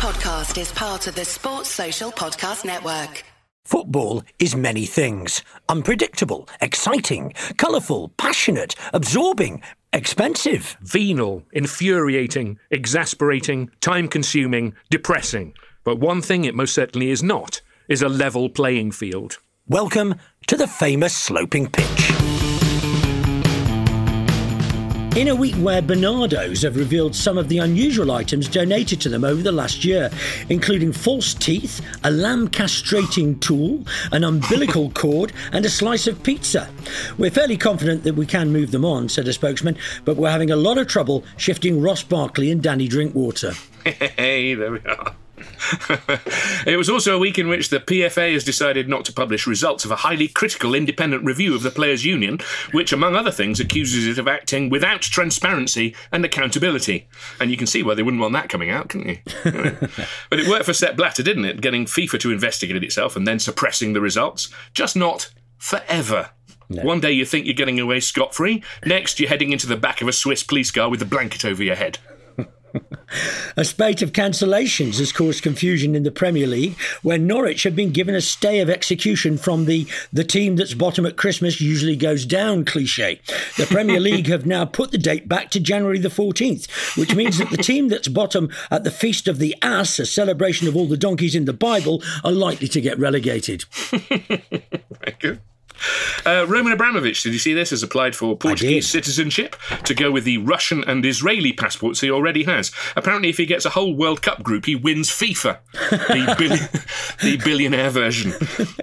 podcast is part of the Sports Social Podcast Network. Football is many things unpredictable, exciting, colourful, passionate, absorbing, expensive. Venal, infuriating, exasperating, time consuming, depressing. But one thing it most certainly is not is a level playing field. Welcome to the famous sloping pitch. In a week where Barnardo's have revealed some of the unusual items donated to them over the last year, including false teeth, a lamb castrating tool, an umbilical cord, and a slice of pizza. We're fairly confident that we can move them on, said a spokesman, but we're having a lot of trouble shifting Ross Barkley and Danny Drinkwater. Hey, there we are. It was also a week in which the PFA has decided not to publish results of a highly critical independent review of the Players' Union, which, among other things, accuses it of acting without transparency and accountability. And you can see why they wouldn't want that coming out, couldn't you? but it worked for Sepp Blatter, didn't it? Getting FIFA to investigate itself and then suppressing the results. Just not forever. No. One day you think you're getting away scot free, next you're heading into the back of a Swiss police car with a blanket over your head. A spate of cancellations has caused confusion in the Premier League, where Norwich have been given a stay of execution from the the team that's bottom at Christmas usually goes down cliche. The Premier League have now put the date back to January the 14th, which means that the team that's bottom at the Feast of the Ass, a celebration of all the donkeys in the Bible, are likely to get relegated. Very good. Uh, Roman Abramovich, did you see this? Has applied for Portuguese citizenship to go with the Russian and Israeli passports he already has. Apparently, if he gets a whole World Cup group, he wins FIFA, the, the billionaire version.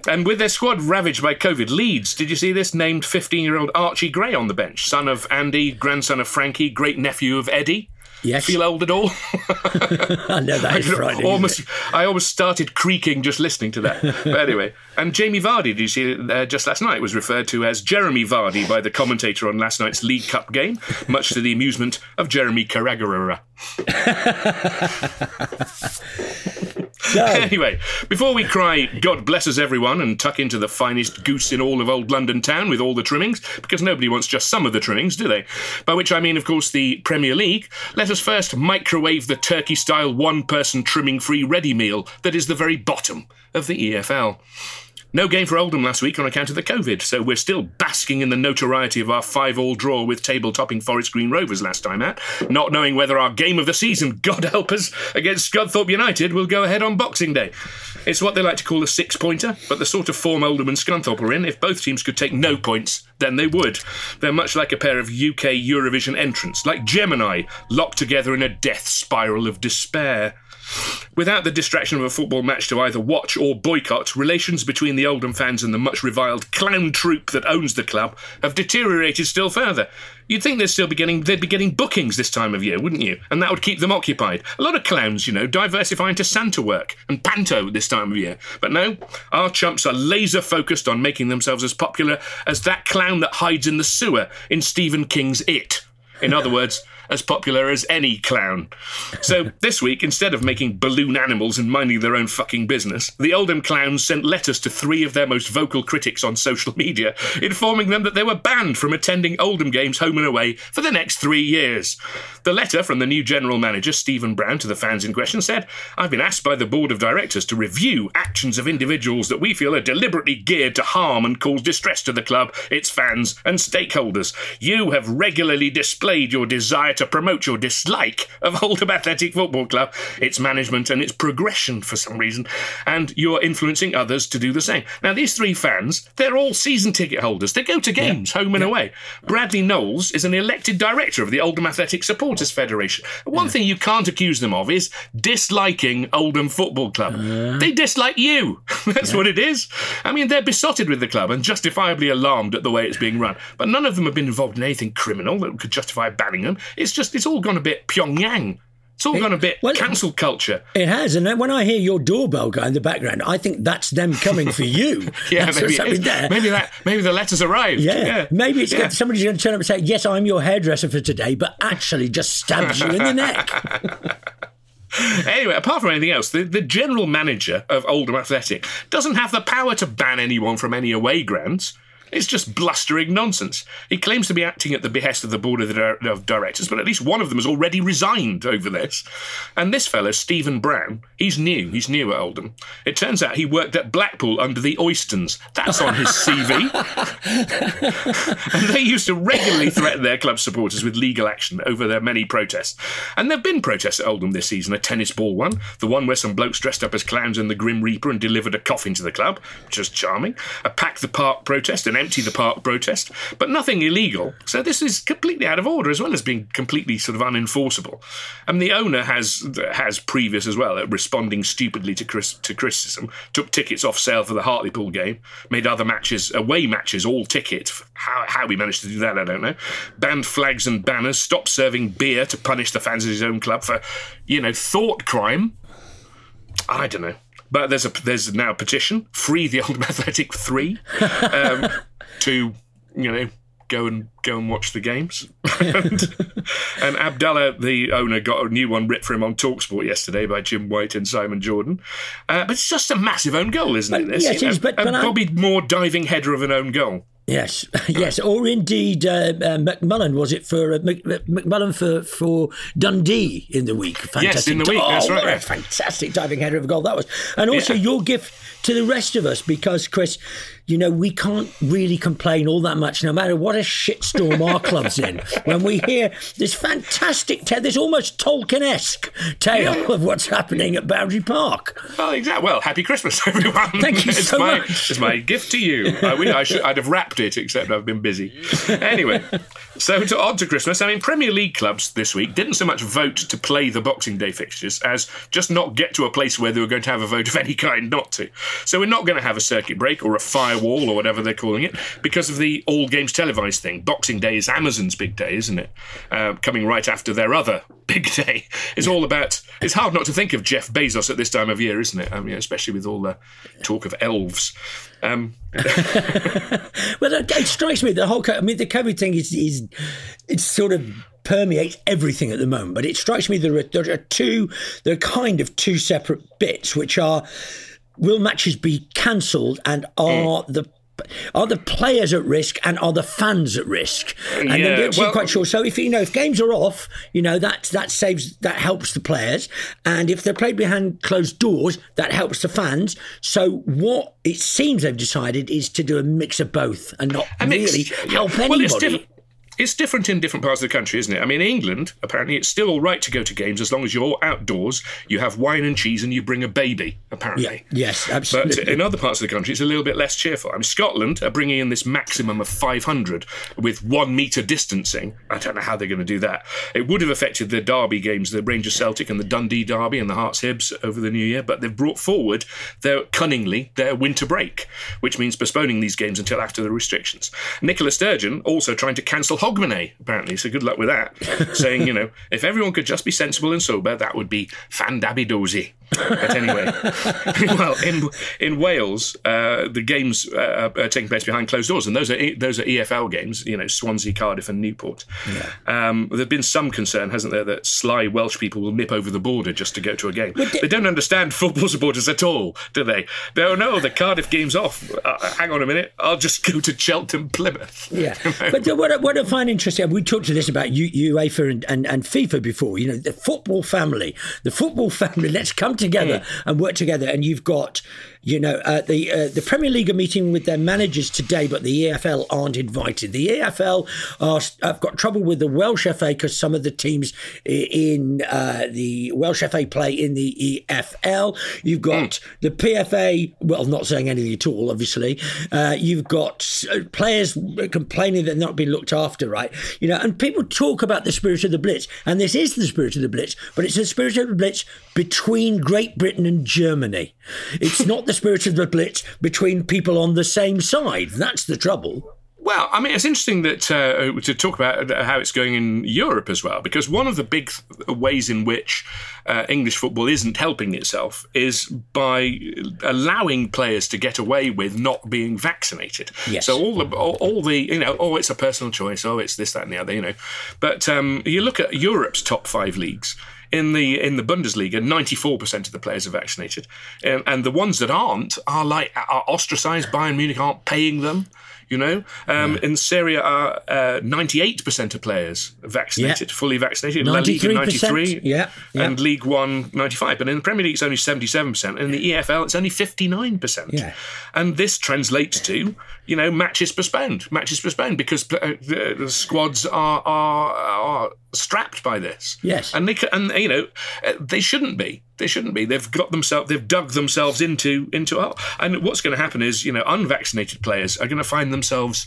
And with their squad ravaged by COVID, Leeds, did you see this? Named 15 year old Archie Gray on the bench, son of Andy, grandson of Frankie, great nephew of Eddie. Yes. Feel old at all? I know that is frightening. Almost, I almost started creaking just listening to that. but anyway, and Jamie Vardy, did you see uh, just last night, was referred to as Jeremy Vardy by the commentator on last night's League Cup game, much to the amusement of Jeremy Carragher. So. Anyway, before we cry, God bless us everyone, and tuck into the finest goose in all of old London town with all the trimmings, because nobody wants just some of the trimmings, do they? By which I mean, of course, the Premier League, let us first microwave the turkey style one person trimming free ready meal that is the very bottom of the EFL. No game for Oldham last week on account of the COVID, so we're still basking in the notoriety of our five-all draw with table-topping Forest Green Rovers last time out, not knowing whether our game of the season, God help us, against Scunthorpe United will go ahead on Boxing Day. It's what they like to call a six-pointer, but the sort of form Oldham and Scunthorpe are in, if both teams could take no points, then they would. They're much like a pair of UK Eurovision entrants, like Gemini, locked together in a death spiral of despair. Without the distraction of a football match to either watch or boycott, relations between the Oldham fans and the much reviled clown troupe that owns the club have deteriorated still further. You'd think they'd still be getting they'd be getting bookings this time of year, wouldn't you? And that would keep them occupied. A lot of clowns, you know, diversifying to Santa work and panto this time of year. But no, our chumps are laser focused on making themselves as popular as that clown that hides in the sewer in Stephen King's It. In other words, as popular as any clown. So this week, instead of making balloon animals and minding their own fucking business, the Oldham clowns sent letters to three of their most vocal critics on social media, informing them that they were banned from attending Oldham games home and away for the next three years. The letter from the new general manager, Stephen Brown, to the fans in question said, I've been asked by the board of directors to review actions of individuals that we feel are deliberately geared to harm and cause distress to the club, its fans, and stakeholders. You have regularly displayed your desire to promote your dislike of Oldham Athletic Football Club, its management, and its progression for some reason, and you're influencing others to do the same. Now, these three fans, they're all season ticket holders. They go to games, yeah. home and yeah. away. Bradley Knowles is an elected director of the Oldham Athletic Supporters Federation. One yeah. thing you can't accuse them of is disliking Oldham Football Club. Uh, they dislike you. That's what it is. I mean, they're besotted with the club and justifiably alarmed at the way it's being run. But none of them have been involved in anything criminal that could justify banning them. It's it's just it's all gone a bit Pyongyang. It's all it, gone a bit well, cancel culture. It has, and when I hear your doorbell go in the background, I think that's them coming for you. yeah, maybe, there. maybe that maybe the letters arrived. Yeah, yeah. maybe it's yeah. somebody's going to turn up and say, "Yes, I'm your hairdresser for today," but actually just stabs you in the neck. anyway, apart from anything else, the, the general manager of Oldham Athletic doesn't have the power to ban anyone from any away grounds. It's just blustering nonsense. He claims to be acting at the behest of the board of, the of directors, but at least one of them has already resigned over this. And this fellow, Stephen Brown, he's new. He's new at Oldham. It turns out he worked at Blackpool under the Oystons. That's on his CV. and they used to regularly threaten their club supporters with legal action over their many protests. And there have been protests at Oldham this season. A tennis ball one, the one where some blokes dressed up as clowns and the Grim Reaper and delivered a coffin to the club, which was charming. A pack the park protest, an empty the park protest, but nothing illegal. So this is completely out of order as well as being completely sort of unenforceable. And the owner has has previous as well at responding stupidly to Chris, to criticism. Took tickets off sale for the Hartlepool game, made other matches away matches all ticket. How how we managed to do that, I don't know. Banned flags and banners, stopped serving beer to punish the fans of his own club for, you know, thought crime. I don't know. But there's a there's now a petition, free the old Athletic three, um, to you know go and go and watch the games. and, and, Abdallah, the owner, got a new one ripped for him on Talksport yesterday by Jim White and Simon Jordan. Uh, but it's just a massive own goal, isn't it? This? Yes, it is, but, a, but a Bobby Moore diving header of an own goal. Yes, yes, or indeed uh, uh, McMullan was it for uh, McMullan for for Dundee in the week? Fantastic. Yes, in the week. Oh, that's right. a fantastic diving header of a goal that was, and also yeah. your gift to the rest of us because Chris, you know, we can't really complain all that much, no matter what a shitstorm our club's in. When we hear this fantastic, tale, this almost Tolkien-esque tale yeah. of what's happening at Boundary Park. Well, exactly. Well, happy Christmas, everyone. Thank you it's so my, much. It's my gift to you. I, I should, I'd have wrapped it, except I've been busy. Anyway, so to on to Christmas. I mean, Premier League clubs this week didn't so much vote to play the Boxing Day fixtures as just not get to a place where they were going to have a vote of any kind not to. So we're not going to have a circuit break or a firewall or whatever they're calling it because of the all games televised thing. Boxing Day is Amazon's big day, isn't it? Uh, coming right after their other big day. It's all about. It's hard not to think of Jeff Bezos at this time of year, isn't it? I mean, especially with all the talk of elves. Um, well, it strikes me the whole. I mean, the COVID thing is is it's sort of permeates everything at the moment. But it strikes me there are, there are two. There are kind of two separate bits, which are will matches be cancelled and are mm. the are the players at risk and are the fans at risk? And yeah, they're well, quite sure. So if you know if games are off, you know that that saves that helps the players, and if they're played behind closed doors, that helps the fans. So what it seems they've decided is to do a mix of both and not really help anybody. It's different in different parts of the country, isn't it? I mean, in England, apparently, it's still all right to go to games as long as you're outdoors, you have wine and cheese, and you bring a baby, apparently. Yeah, yes, absolutely. But in other parts of the country, it's a little bit less cheerful. I mean, Scotland are bringing in this maximum of 500 with one metre distancing. I don't know how they're going to do that. It would have affected the Derby games, the Rangers Celtic and the Dundee Derby and the Hearts Hibs over the new year, but they've brought forward their cunningly their winter break, which means postponing these games until after the restrictions. Nicola Sturgeon also trying to cancel Hogmanay, apparently, so good luck with that. Saying, you know, if everyone could just be sensible and sober, that would be fandabidozy. But anyway, well, in in Wales, uh, the games uh, are taking place behind closed doors, and those are those are EFL games. You know, Swansea, Cardiff, and Newport. Yeah. Um, there's been some concern, hasn't there, that sly Welsh people will nip over the border just to go to a game. They, they, don't understand football supporters at all, do they? Don't know the Cardiff game's off. Uh, hang on a minute, I'll just go to Cheltenham, Plymouth. Yeah, but what, what I find interesting, we talked to this about UEFA and, and, and FIFA before. You know, the football family, the football family. Let's come together mm. and work together. And you've got you know, uh, the uh, the Premier League are meeting with their managers today, but the EFL aren't invited. The EFL are have got trouble with the Welsh FA because some of the teams in uh, the Welsh FA play in the EFL. You've got mm. the PFA. Well, not saying anything at all, obviously. Uh, you've got uh, players complaining that they're not being looked after, right? You know, and people talk about the spirit of the Blitz, and this is the spirit of the Blitz, but it's the spirit of the Blitz between Great Britain and Germany. It's not the spirit of the Blitz between people on the same side. That's the trouble. Well, I mean, it's interesting that uh, to talk about how it's going in Europe as well, because one of the big ways in which uh, English football isn't helping itself is by allowing players to get away with not being vaccinated. Yes. So all the all, all, the you know, oh, it's a personal choice. Oh, it's this, that, and the other. You know, but um, you look at Europe's top five leagues in the in the Bundesliga, 94% of the players are vaccinated, and, and the ones that aren't are like are ostracised. Bayern Munich aren't paying them. You know, um, yeah. in Serie A, uh, ninety-eight percent of players vaccinated, yeah. fully vaccinated. La Liga, ninety-three. Yeah, yeah, and League One, 95. But in the Premier League, it's only seventy-seven percent. In the EFL, it's only fifty-nine percent. And this translates to you know matches postponed, matches postponed because uh, the, the, squads are, are are strapped by this. Yes, and they and you know uh, they shouldn't be. They shouldn't be. They've got themselves. They've dug themselves into into. And what's going to happen is, you know, unvaccinated players are going to find themselves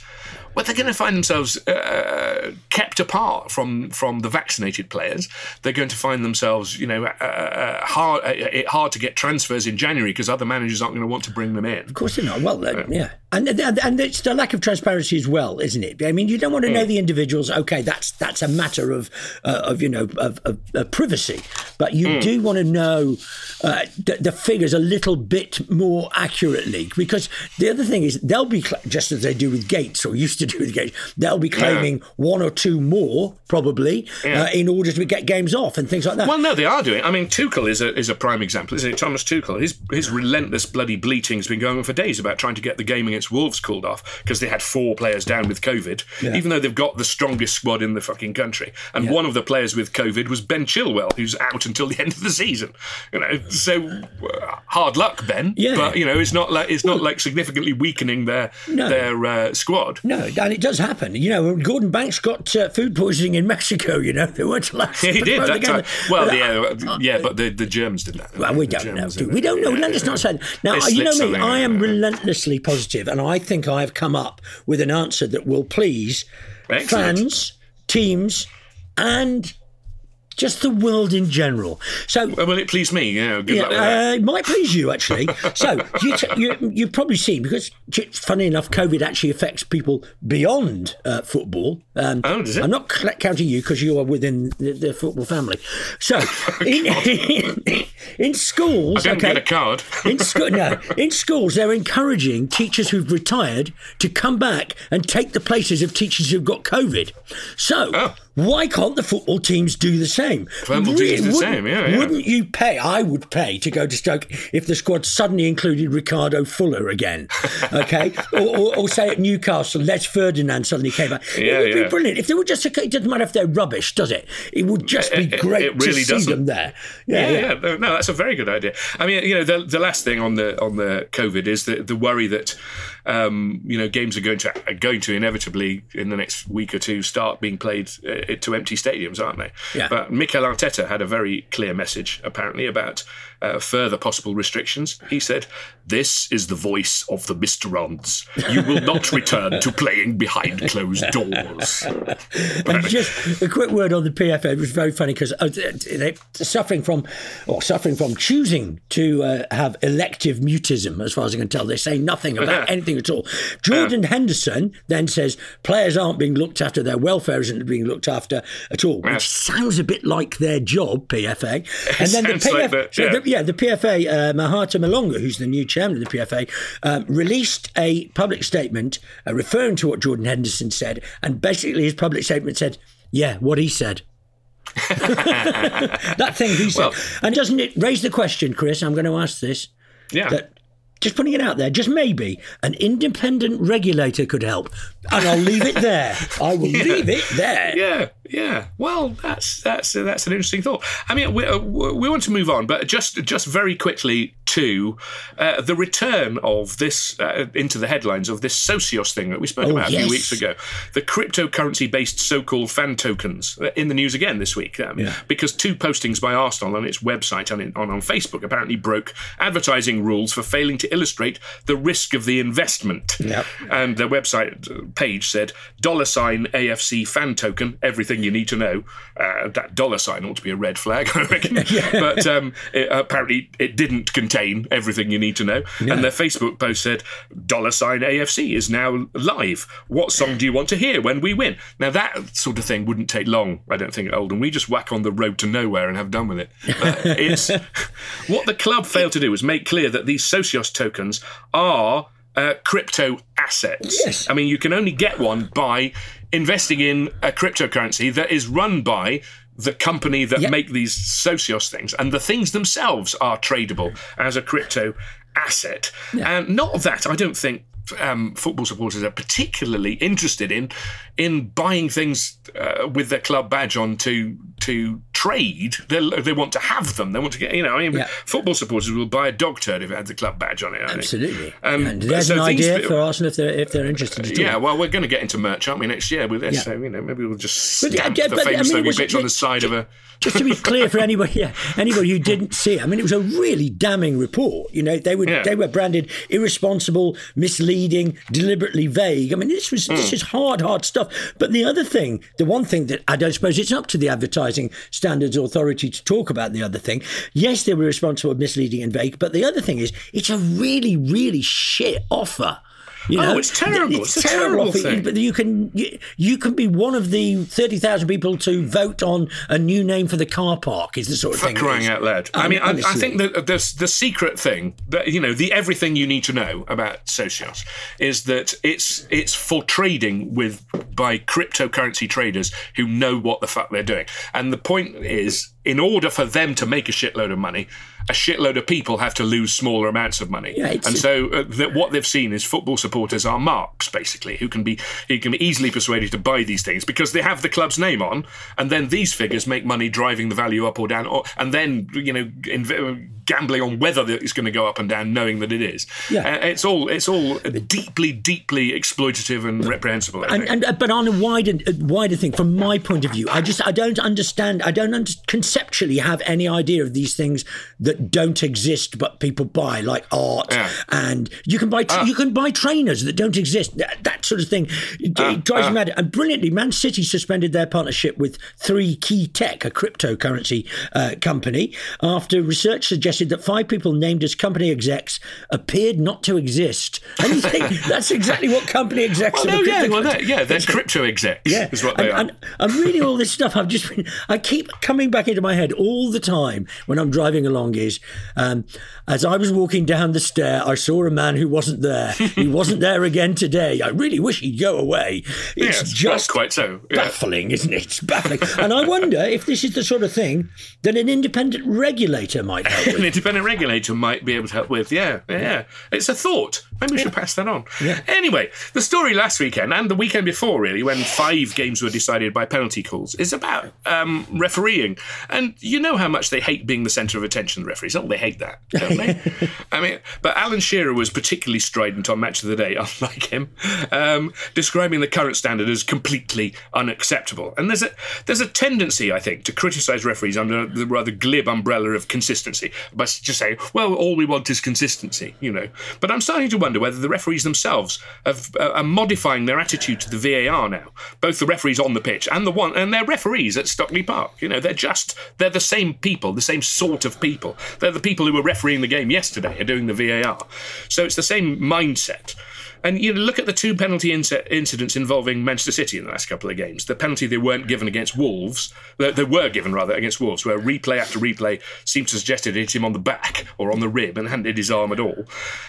well, they're going to find themselves uh, kept apart from from the vaccinated players. They're going to find themselves, you know, uh, uh hard uh, hard to get transfers in January because other managers aren't going to want to bring them in. Of course they're not. Well, uh, yeah, and, and and it's the lack of transparency as well, isn't it? I mean, you don't want to know mm. the individuals. Okay, that's that's a matter of uh, of you know of, of, of, privacy, but you mm. do want to know the, the, figures a little bit more accurately because the other thing is they'll be just as they do with Gates or used to do with Gates. They'll be claiming yeah. one or two more probably yeah. uh, in order to get games off and things like that. Well, no, they are doing. I mean, Tuchel is a is a prime example, isn't it? Thomas Tuchel, his his relentless bloody bleating has been going on for days about trying to get the game against Wolves called off because they had four players down with COVID, yeah. even though they've got the strongest squad in the fucking country. And one of the players with COVID was Ben Chilwell, who's out until the end of the season. You know, so uh, hard luck, Ben. Yeah. But you know, it's not like it's not like significantly weakening their no. their uh, squad. No, and it does happen. You know, Gordon Banks got uh, food poisoning in Mexico. You know, they weren't allowed. Yeah, he did. Well, but, yeah, uh, yeah, but the, the Germans did that. Well, we don't know. Do we? don't know. Yeah, Let's not say. Now, you know me. I am relentlessly positive, and I think I have come up with an answer that will please Excellent. fans, teams, and just the world in general. So, will it please me? Yeah, good yeah, luck with that. Uh, it might please you actually. so, you, t- you you've probably seen because, funny enough, COVID actually affects people beyond uh, football. Um, oh, does it? I'm not counting you because you are within the, the football family. So, in, in, in, schools, I okay, get a card. in school, no, in schools, they're encouraging teachers who've retired to come back and take the places of teachers who've got COVID. So. Oh why can't the football teams do the same? Football really, teams the same, yeah, yeah. Wouldn't you pay? I would pay to go to Stoke if the squad suddenly included Ricardo Fuller again, okay? or, or, or, say at Newcastle, Les Ferdinand suddenly came back. Yeah, it would yeah. be brilliant. If they were just, it doesn't matter if they're rubbish, does it? It would just be great it, it really to see doesn't. them there. Yeah, yeah, yeah, No, that's a very good idea. I mean, you know, the, the last thing on the on the COVID is the, the worry that um, you know, games are going to are going to inevitably in the next week or two start being played uh, to empty stadiums, aren't they? Yeah. But Mikel Arteta had a very clear message apparently about uh, further possible restrictions. He said, "This is the voice of the Mysterons. You will not return to playing behind closed doors." and just a quick word on the PFA. It was very funny because uh, they're suffering from, or suffering from choosing to uh, have elective mutism, as far as I can tell. They say nothing about anything at all. Jordan Henderson then says players aren't being looked after, their welfare isn't being looked after at all, which sounds a bit like their job, PFA. And then the PFA, like yeah. So the, yeah. the PFA, uh, Maheta Molango, who's the new chairman of the PFA, um, released a public statement uh, referring to what Jordan Henderson said, and basically his public statement said, "Yeah, what he said." that thing he said. Well, and doesn't it raise the question, Chris? I'm going to ask this. Yeah. That just putting it out there, just maybe an independent regulator could help. And I'll leave it there. I will yeah. leave it there. Yeah, yeah. Well, that's that's that's an interesting thought. I mean, we, uh, we want to move on, but just just very quickly to uh, the return of this uh, into the headlines of this Socios thing that we spoke oh, about a yes. few weeks ago. The cryptocurrency-based so-called fan tokens uh, in the news again this week um, yeah. because two postings by Arsenal on its website and on, on Facebook apparently broke advertising rules for failing to illustrate the risk of the investment. Yep. And their website uh, page said dollar sign AFC fan token, everything you need to know. Uh, that dollar sign ought to be a red flag, I reckon. yeah. But um, it, apparently it didn't contain everything you need to know. Yeah. And their Facebook post said dollar sign AFC is now live. What song do you want to hear when we win? Now that sort of thing wouldn't take long, I don't think, at Oldham. We just whack on the road to nowhere and have done with it. it's what the club failed to do was make clear that these Socios tokens are uh, crypto assets. Yes. I mean, you can only get one by investing in a cryptocurrency that is run by the company that yep. make these socios things, and the things themselves are tradable as a crypto asset. Yeah. And not that I don't think um, football supporters are particularly interested in in buying things uh, with their club badge on to to trade. They, they want to have them. They want to get you know. I mean, yeah. football supporters will buy a dog turd if it had the club badge on it. I Absolutely. Um, and there's so an idea for Arsenal if they're if they're interested. yeah, well, we're going to get into merch, aren't we, next year with this? Yeah. So you know, maybe we'll just stamp the but, famous I mean, bitch on the side of a. Just to be clear for anybody, yeah, anybody who didn't see I mean, it was a really damning report. You know, they were they were branded irresponsible, misleading, deliberately vague. I mean, this was mm. this is hard, hard stuff. But the other thing, the one thing that I don't suppose it's up to the advertising standards authority to talk about the other thing. Yes, they were responsible, for misleading, and vague. But the other thing is, it's a really, really shit offer. You oh, know, oh, it's terrible. It's, it's a terrible, terrible thing. But you can you, you, can be one of the thirty thousand people to vote on a new name for the car park. Is the sort of for thing. crying out loud. I, I mean, I, I, think that the the secret thing that you know the everything you need to know about Socios is that it's it's for trading with by cryptocurrency traders who know what the fuck they're doing. And the point is, in order for them to make a shitload of money, a shitload of people have to lose smaller amounts of money. Yeah, and so uh, that what they've seen is football supporters are marks, basically, who can be who can be easily persuaded to buy these things because they have the club's name on, and then these figures make money driving the value up or down, or, and then you know. In, gambling on whether it's going to go up and down, knowing that it is. Yeah, uh, it's all it's all deeply, deeply exploitative and reprehensible. And, and, uh, but on a wider uh, wider thing, from my point of view, I just I don't understand. I don't under, conceptually have any idea of these things that don't exist, but people buy, like art, yeah. and you can buy uh, you can buy trainers that don't exist. That, that sort of thing it, uh, it drives me mad. And brilliantly, Man City suspended their partnership with Three Key Tech, a cryptocurrency company, after research suggested suggested that five people named as company execs appeared not to exist. And you think that's exactly what company execs well, are. No, yeah, well, they're, yeah, they're crypto execs. Yeah, is what they and, are. And I'm reading all this stuff. I've just been, I keep coming back into my head all the time when I'm driving along. Is um, as I was walking down the stair, I saw a man who wasn't there. he wasn't there again today. I really wish he'd go away. It's yes, just quite so yeah. baffling, isn't it? It's baffling. and I wonder if this is the sort of thing that an independent regulator might help with independent regulator might be able to help with. Yeah, yeah. yeah. It's a thought. Maybe we yeah. should pass that on. Yeah. Anyway, the story last weekend and the weekend before, really, when five games were decided by penalty calls, is about um, refereeing. And you know how much they hate being the centre of attention, the referees. Oh, they hate that, don't they? I mean, but Alan Shearer was particularly strident on Match of the Day, unlike him, um, describing the current standard as completely unacceptable. And there's a there's a tendency, I think, to criticise referees under the rather glib umbrella of consistency by just say, well, all we want is consistency, you know. But I'm starting to wonder whether the referees themselves have, uh, are modifying their attitude to the VAR now. Both the referees on the pitch and the one and their referees at Stockley Park. You know, they're just they're the same people, the same sort of people. They're the people who were refereeing the game yesterday are doing the VAR. So it's the same mindset. And you know, look at the two penalty incidents involving Manchester City in the last couple of games. The penalty they weren't given against Wolves, they, they were given rather against Wolves, where replay after replay seemed to suggest it hit him on the back or on the rib and hadn't hit his arm at all.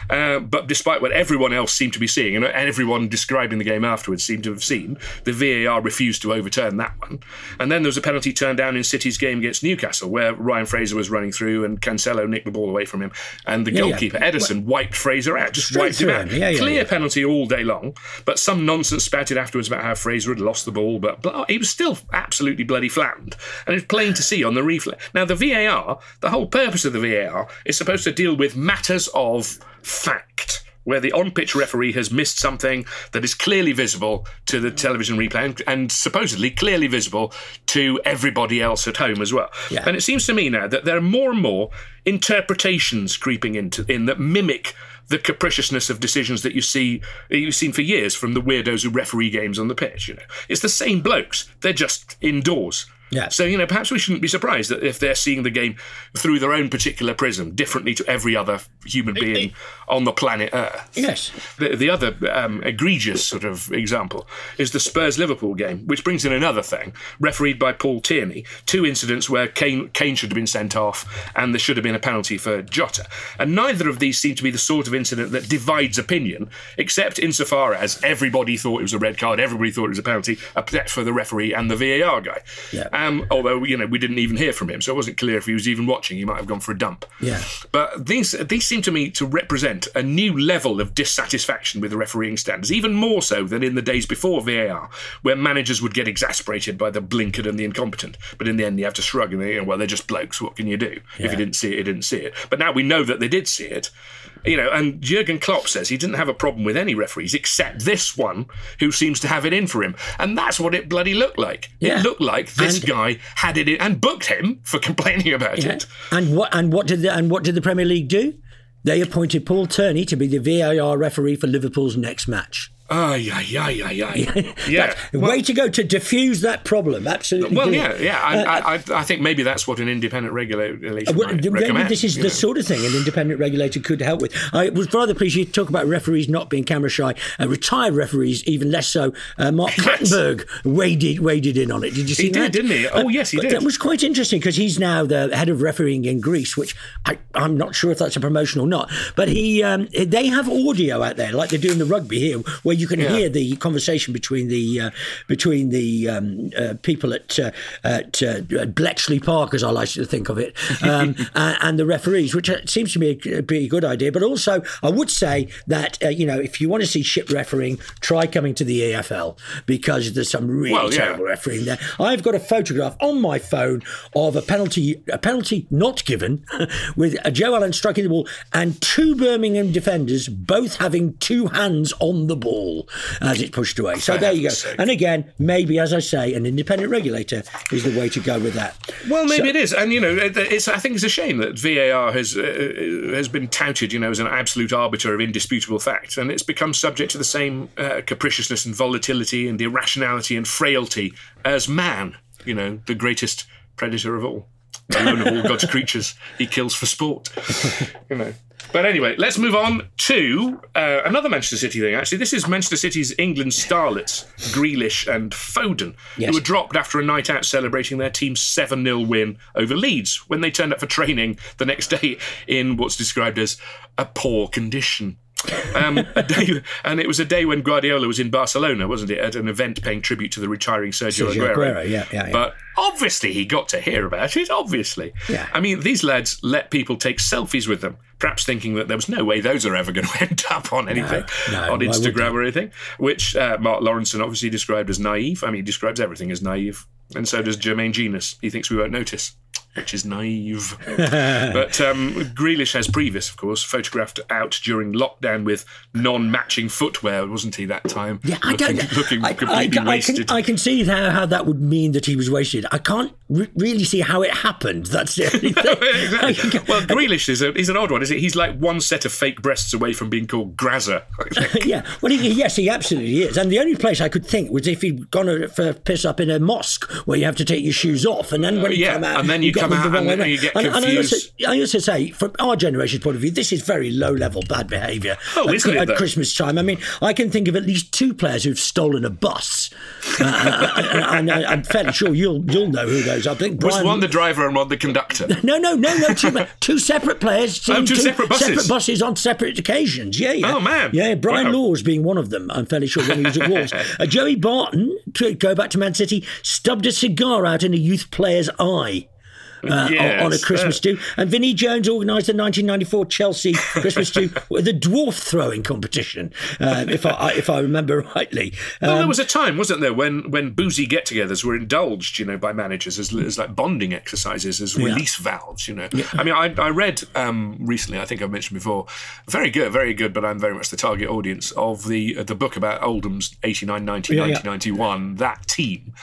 Uh, but despite what everyone else seemed to be seeing, and everyone describing the game afterwards seemed to have seen, the VAR refused to overturn that one. And then there was a penalty turned down in City's game against Newcastle, where Ryan Fraser was running through and Cancelo nicked the ball away from him, and the yeah, goalkeeper yeah. Ederson wiped Fraser out, just wiped him out. Yeah, Clear penalty penalty all day long, but some nonsense spouted afterwards about how Fraser had lost the ball, but he was still absolutely bloody flattened. And it's plain to see on the replay. Now, the VAR, the whole purpose of the VAR is supposed to deal with matters of fact where the on pitch referee has missed something that is clearly visible to the television replay and, and, supposedly clearly visible to everybody else at home as well. Yeah. And it seems to me now that there are more and more interpretations creeping into in that mimic the capriciousness of decisions that you see you've seen for years from the weirdos who referee games on the pitch. You know, it's the same blokes. They're just indoors. Yeah. So, you know, perhaps we shouldn't be surprised that if they're seeing the game through their own particular prism, differently to every other human being it, it, on the planet Earth. Yes. The, the other um, egregious sort of example is the Spurs Liverpool game, which brings in another thing, refereed by Paul Tierney. Two incidents where Kane, Kane should have been sent off and there should have been a penalty for Jota. And neither of these seem to be the sort of incident that divides opinion, except insofar as everybody thought it was a red card, everybody thought it was a penalty, except for the referee and the VAR guy. Yeah Um, although you know we didn't even hear from him, so it wasn't clear if he was even watching. He might have gone for a dump. Yeah. But these these seem to me to represent a new level of dissatisfaction with the refereeing standards, even more so than in the days before VAR, where managers would get exasperated by the blinkered and the incompetent. But in the end, you have to shrug and they, well, they're just blokes. What can you do? Yeah. If you didn't see it, you didn't see it. But now we know that they did see it. You know, and Jurgen Klopp says he didn't have a problem with any referees except this one, who seems to have it in for him, and that's what it bloody looked like. Yeah. It looked like this And- guy had it in and booked him for complaining about Yeah. it. And what and what did the, and what did the Premier League do? They appointed Paul Tierney to be the VAR referee for Liverpool's next match. Oh, yeah, yeah, yeah, yeah. Yeah. That's- way to go to diffuse that problem. Absolutely. Well, brilliant. yeah, yeah. I, Uh, I, I, think maybe that's what an independent regulator Well, might the- recommend. this is the know. sort of thing an independent regulator could help with. I was rather pleased you talk about referees not being camera shy. Uh, retired referees, even less so. Uh, Mark. Clattenburg waded waded in on it. Did you see that? He did, didn't he? Oh, yes, he did. That was quite interesting because he's now the head of refereeing in Greece, which I, I'm not sure if that's a promotion or not. But he, um, they have audio out there, like they do in the rugby here, where you can Yeah. hear the conversation between the uh, between the um, uh, people at uh, at, uh, Bletchley Park, as I like to think of it, um, and, the referees, which uh, seems to me a, pretty good idea. But also, I would say that uh, you know if you want to see ship refereeing, try coming to the EFL because there's some really Well, yeah. terrible refereeing there. I've got a photograph on my phone of a penalty a penalty not given with a Joe Allen striking the ball and two Birmingham defenders both having two hands on the ball as it's pushed away. So For there you go. sake. And again, maybe as I say, an independent regulator is the way to go with that. Well, maybe So- it is, and you know, it's. I think it's a shame that VAR has uh, has been touted, you know, as an absolute arbiter of indisputable facts, and it's become subject to the same uh, capriciousness and volatility and irrationality and frailty as man. You know, the greatest predator of all, alone of all God's creatures, he kills for sport. You know. But anyway, let's move on to uh, another Manchester City thing. Actually, this is Manchester City's England starlets, Grealish and Foden, Yes. who were dropped after a night out celebrating their team's 7 0 win over Leeds when they turned up for training the next day in what's described as a poor condition. Um, a day, and it was a day when Guardiola was in Barcelona, wasn't it, at an event paying tribute to the retiring Sergio, Sergio Aguero. Aguero, yeah, yeah, yeah. But obviously, he got to hear about it. Obviously, Yeah. I mean, these lads let people take selfies with them, perhaps thinking that there was no way those are ever going to end up on anything, no, on Instagram or anything. Which uh, Mark Lawrenson obviously described as naive. I mean, he describes everything as naive, and so does Jermaine Jenas. He thinks we won't notice. Which is naive. but um, Grealish has previous, of course, photographed out during lockdown with non-matching footwear, wasn't he? That time, Yeah, I looking, don't. looking I, I, completely I, can, wasted. I can see how, how that would mean that he was wasted. I can't re- really see how it happened. That's the only thing. I exactly. can- Well, Grealish is a, he's an odd one, is it? He's like one set of fake breasts away from being called Grazza. yeah, well, he, yes, he absolutely is. And the only place I could think was if he'd gone to- for a piss up in a mosque where you have to take your shoes off, and then when you yeah, come out, and then you got come out and way you get And- and I also, confused. I also say, from our generation's point of view, this is very low level bad behaviour. Oh, at, isn't it, at though? Christmas time? I mean, I can think of at least two players who've stolen a bus, uh, and, and I'm fairly sure you'll you'll know who those are. I think Was Brian, one the driver and one the conductor? no, no, no, no. Two, two separate players. Oh, two separate buses. Separate buses on separate occasions. Yeah, yeah. Oh, man. Yeah, Brian Wow. Laws being one of them. I'm fairly sure when he was at Wolves. Uh, Joey Barton, to go back to Man City, stubbed a cigar out in a youth player's eye. Uh, Yes, on a Christmas uh, do, and Vinnie Jones organised the 1994 Chelsea Christmas do with a dwarf throwing competition, um, if I if I remember rightly. Well, Um, there was a time, wasn't there, when when boozy get-togethers were indulged, you know, by managers as, as like bonding exercises, as release valves. You know, I mean, I, I read um, recently. I think I've mentioned before. Very good, very good. But I'm very much the target audience of the uh, the book about Oldham's 89, 90, Yeah, yeah. 1991. That team,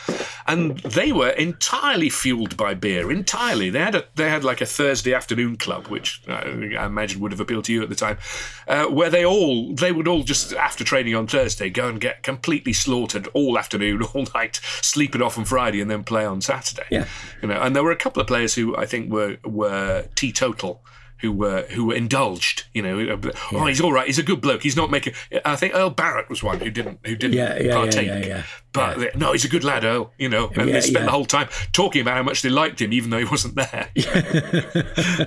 and they were entirely fueled by beer. Entirely, they had a they had like a Thursday afternoon club, which uh, I imagine would have appealed to you at the time, uh, where they all they would all just after training on Thursday go and get completely slaughtered all afternoon, all night, sleep it off on Friday, and then play on Saturday. Yeah. you know. And there were a couple of players who I think were were teetotal. Who were who were indulged. You know, oh, he's all right. He's a good bloke. He's not making. I think Earl Barrett was one who didn't who didn't Yeah, yeah, partake. yeah, yeah, yeah. But they- no, he's a good lad, Earl. You know, and Yeah, they spent yeah. the whole time talking about how much they liked him, even though he wasn't there.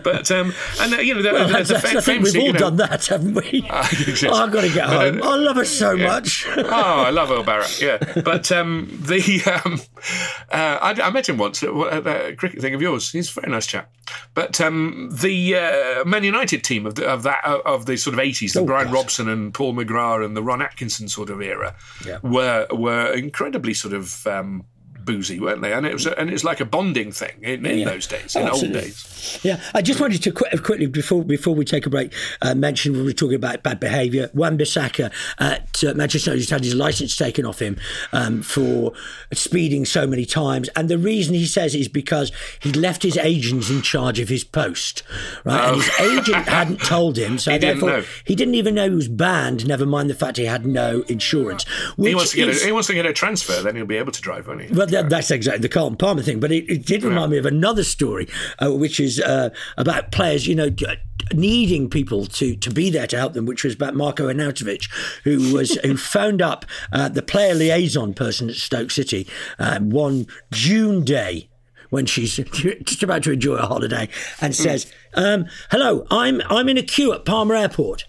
but um, and uh, you know, Well, that's, that's, I think we've all you know, done that, haven't we? yes. oh, I've got to get home. I love her so much. oh, I love Earl Barrett. Yeah, but um, the um, uh, I, I met him once at a at a cricket thing of yours. He's a very nice chap. But um, the uh, Man United team of the, of that of the sort of eighties, the Oh, Brian God. Robson and Paul McGrath and the Ron Atkinson sort of era, Yeah. were were incredibly sort of. Um, Boozy, weren't they? And it was, and it was like a bonding thing in, in Yeah. those days, Oh, in old days. Yeah, I just wanted to qu- quickly before before we take a break uh, mention when we were talking about bad behaviour. Wan Bissaka at uh, Manchester United had his licence taken off him um, for speeding so many times, and the reason he says is because he left his agents in charge of his post, right? And his agent hadn't told him, so Oh. He didn't therefore know. he didn't even know he was banned. Never mind the fact he had no insurance. He wants to get is, a, he wants to get a transfer, then he'll be able to drive, won't he? well, that, that's exactly the Carlton Palmer thing. But it, it did remind me of another story, uh, which is uh, about players, you know, needing people to, to be there to help them, which was about Marco Arnautovic, who was who phoned up uh, the player liaison person at Stoke City uh, one June day when she's just about to enjoy a holiday and says, um, "Hello, I'm I'm in a queue at Palma Airport."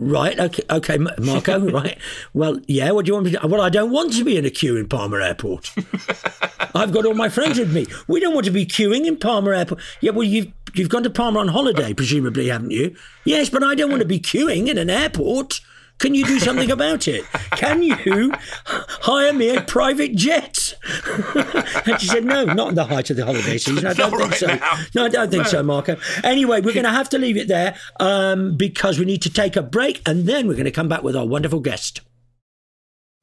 Right, okay, okay, Marco, right. Well, yeah, what do you want me to do? Well, I don't want to be in a queue in Palma Airport. I've got all my friends with me. We don't want to be queuing in Palma Airport. Yeah, well, you've you've gone to Palma on holiday, presumably, haven't you? Yes, but I don't want to be queuing in an airport. Can you do something about it? Can you hire me a private jet? and she said, No, not in the height of the holiday season. I don't Not think right so. now. No, I don't think so, Marco. Anyway, we're going to have to leave it there um, because we need to take a break and then we're going to come back with our wonderful guest.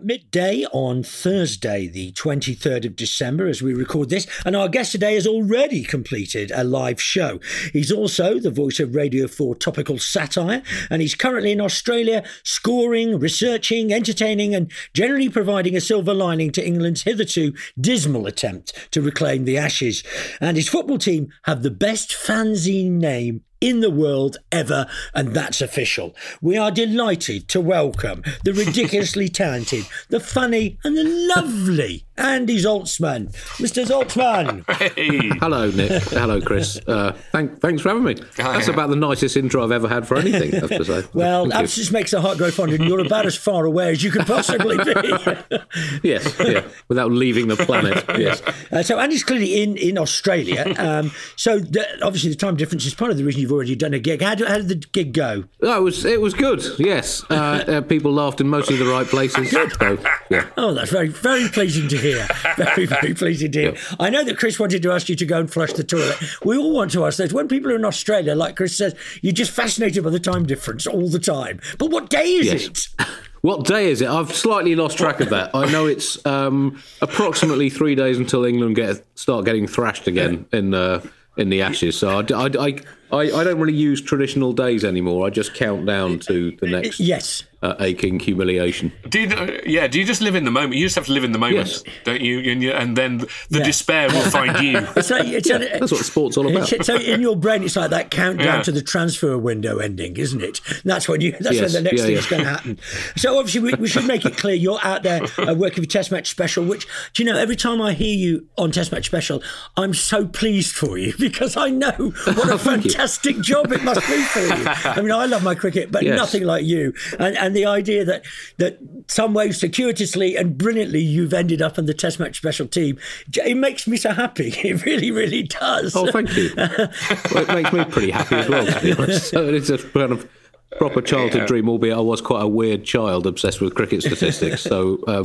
Midday on Thursday, the 23rd of December, as we record this, and our guest today has already completed a live show. He's also the voice of Radio 4 Topical Satire, and he's currently in Australia scoring, researching, entertaining, and generally providing a silver lining to England's hitherto dismal attempt to reclaim the Ashes. And his football team have the best fanzine name in the world ever, and that's official. We are delighted to welcome the ridiculously talented, the funny, and the lovely Andy Zaltzman. Mr. Zaltzman. Hey, Hello, Nick. Hello, Chris. Uh, thank, thanks for having me. That's about the nicest intro I've ever had for anything, I have to say. Well, that just makes the heart grow fonder, and you're about as far away as you could possibly be. Yes, yeah. Without leaving the planet. Yes. Uh, so Andy's clearly in in Australia. Um, so the, obviously the time difference is part of the reason you've already done a gig. How, do, how did the gig go? No, it was it was good. Yes, uh, uh, people laughed in mostly the right places. So, yeah. Oh, that's very, very pleasing to hear. Very, very pleasing to hear. I know that Chris wanted to ask you to go and flush the toilet. We all want to ask those. When people are in Australia, like Chris says, you're just fascinated by the time difference all the time. But what day is Yes. it? What day is it? I've slightly lost track of that. I know it's um, approximately three days until England get start getting thrashed again in uh, in the Ashes. So I, I, I, I don't really use traditional days anymore. I just count down to the next Yes. Uh, aching humiliation. do you, yeah? Do you just live in the moment? You just have to live in the moment, Yes. don't you? And, you, and then the Yeah. despair will find you. It's like, it's a- That's what sport's all about. So in your brain, it's like that countdown Yeah. to the transfer window ending, isn't it? That's when you. That's Yes, when the next yeah, thing's yeah. going to happen. So obviously, we, we should make it clear you're out there uh, working for Test Match Special. Which do you know? Every time I hear you on Test Match Special, I'm so pleased for you because I know what a Thank you. fantastic job it must be for you. I mean, I love my cricket, but Yes. nothing like you. And and the idea that that some way circuitously and brilliantly you've ended up on the Test Match Special team, it makes me so happy. It really, really does. Oh, thank you. well, it makes me pretty happy as well, to be honest. So it's a kind of proper childhood dream, albeit I was quite a weird child obsessed with cricket statistics. So um,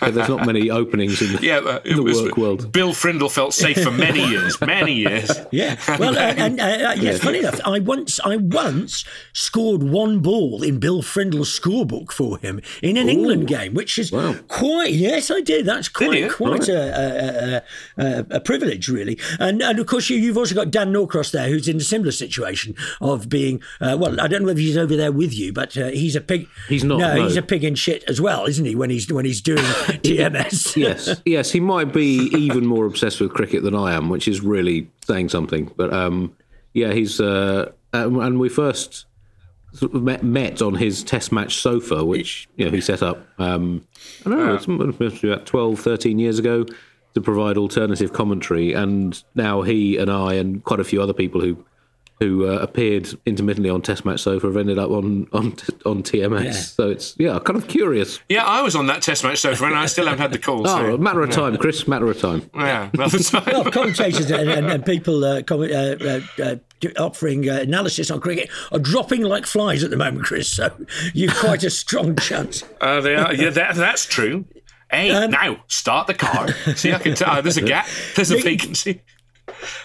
but there's not many openings in the, Yeah, uh, in the was, work world. Bill Frindall felt safe for many years, many years. Yeah. Well, and, and uh, yes, funny enough, I once I once scored one ball in Bill Frindall's scorebook for him in an England game, which is quite. Yes, I did. That's quite you? quite a, a, a, a privilege, really. And and of course, you, you've also got Dan Norcross there, who's in a similar situation of being. Uh, well, I don't know whether he's over there with you, but uh, he's a pig. He's not, No, no. he's a pig in shit as well, isn't he? When he's when he's doing TMS. yes, yes, he might be even more obsessed with cricket than I am, which is really saying something. But um, yeah, he's uh, uh, and we first met, met on his test match sofa, which you know he set up. Um, I don't know, it's about 12, 13 years ago to provide alternative commentary, and now he and I and quite a few other people who who uh, appeared intermittently on Test Match Sofa have ended up on on on TMS. Yeah. So it's yeah, kind of curious. Yeah, I was on that Test Match Sofa, and I still haven't had the call. oh, so, matter of time, Chris. Matter of time. Yeah, matter of time. well, commentators and, and, and people uh, com- uh, uh, uh offering uh, analysis on cricket are dropping like flies at the moment, Chris. So you've quite a strong chance. Uh, they are. Yeah, that, that's true. Hey, um, now start the car. See, I can tell. There's a gap. There's a vacancy.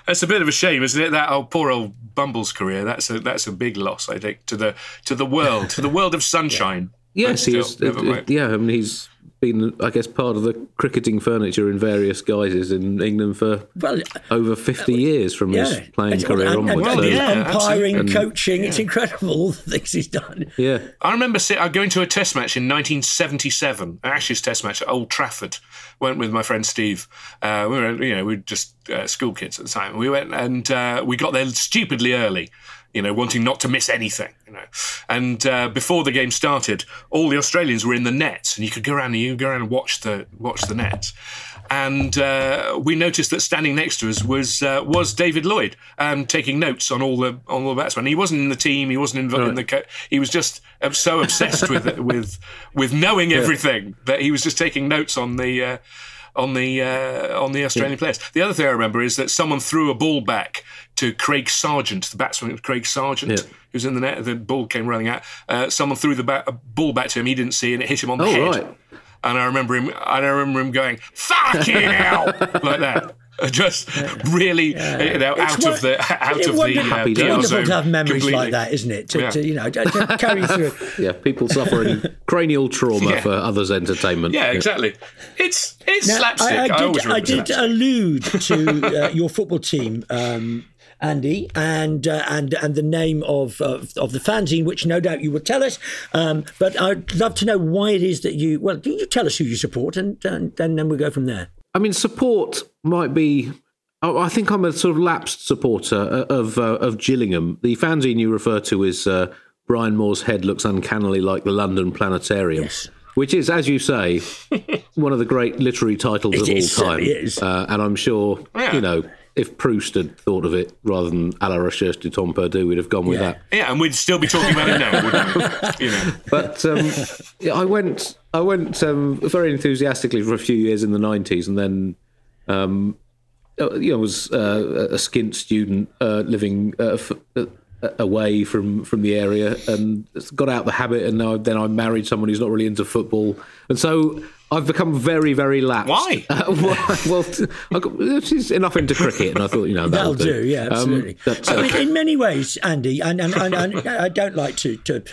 That's a bit of a shame, isn't it? That old poor old Bumble's career. That's a that's a big loss, I think, to the to the world, to the world of sunshine. Yes, he's uh, yeah. I mean, he's been, I guess, part of the cricketing furniture in various guises in England for well, over 50 uh, years from yeah. his playing career and, onwards. Well, so. yeah, umpiring, and, coaching, yeah. it's incredible all the things he's done. Yeah. I remember uh, going to a test match in 1977, Ashes test match at Old Trafford. Went with my friend Steve. Uh, we were, you know, we were just uh, school kids at the time. We went and uh, we got there stupidly early you know, wanting not to miss anything, you know. And uh, before the game started, all the Australians were in the nets, and you could go around and you go around and watch the watch the nets. And uh, we noticed that standing next to us was uh, was David Lloyd, um, taking notes on all the on all the batsmen. He wasn't in the team. He wasn't in, right. in the. Co- he was just uh, so obsessed with with with knowing everything that he was just taking notes on the uh, on the uh, on the Australian yeah. players. The other thing I remember is that someone threw a ball back to Craig Serjeant, the batsman Craig Serjeant, yeah. who's in the net. The ball came running out. Uh, someone threw the ba- ball back to him. He didn't see, and it hit him on the oh, head. Right. And I remember him. I remember him going "fucking hell" like that. just really yeah. you know, out one, of the out of the uh, It's wonderful to have memories completely. like that, isn't it? To, yeah. to you know, to, to carry through. yeah, people suffering cranial trauma yeah. for others' entertainment. Yeah, exactly. It's it's now, slapstick. I, I, I did, I did allude to uh, your football team. Um, Andy, and uh, and and the name of, of, of the fanzine, which no doubt you will tell us. Um, but I'd love to know why it is that you. Well, you tell us who you support, and, and, and then we'll go from there. I mean, support might be. I think I'm a sort of lapsed supporter of uh, of Gillingham. The fanzine you refer to is uh, Brian Moore's head looks uncannily like the London Planetarium. Yes. Which is, as you say, one of the great literary titles it of is, all time. Uh, and I'm sure, yeah. you know, if Proust had thought of it rather than à la recherche du temps perdu, we'd have gone with yeah. that. Yeah, and we'd still be talking about it now, wouldn't we? You know. But um, I went, I went um, very enthusiastically for a few years in the '90s, and then um, uh, you know, was uh, a skint student uh, living uh, f- uh, away from, from the area and got out the habit. And now then I married someone who's not really into football, and so I've become very, very lapsed. Why? well, well I got, she's enough into cricket, and I thought, you know, that'll, that'll do. do. Yeah, um, absolutely. Um, I mean, in many ways, Andy, and, and, and, and I don't like to, to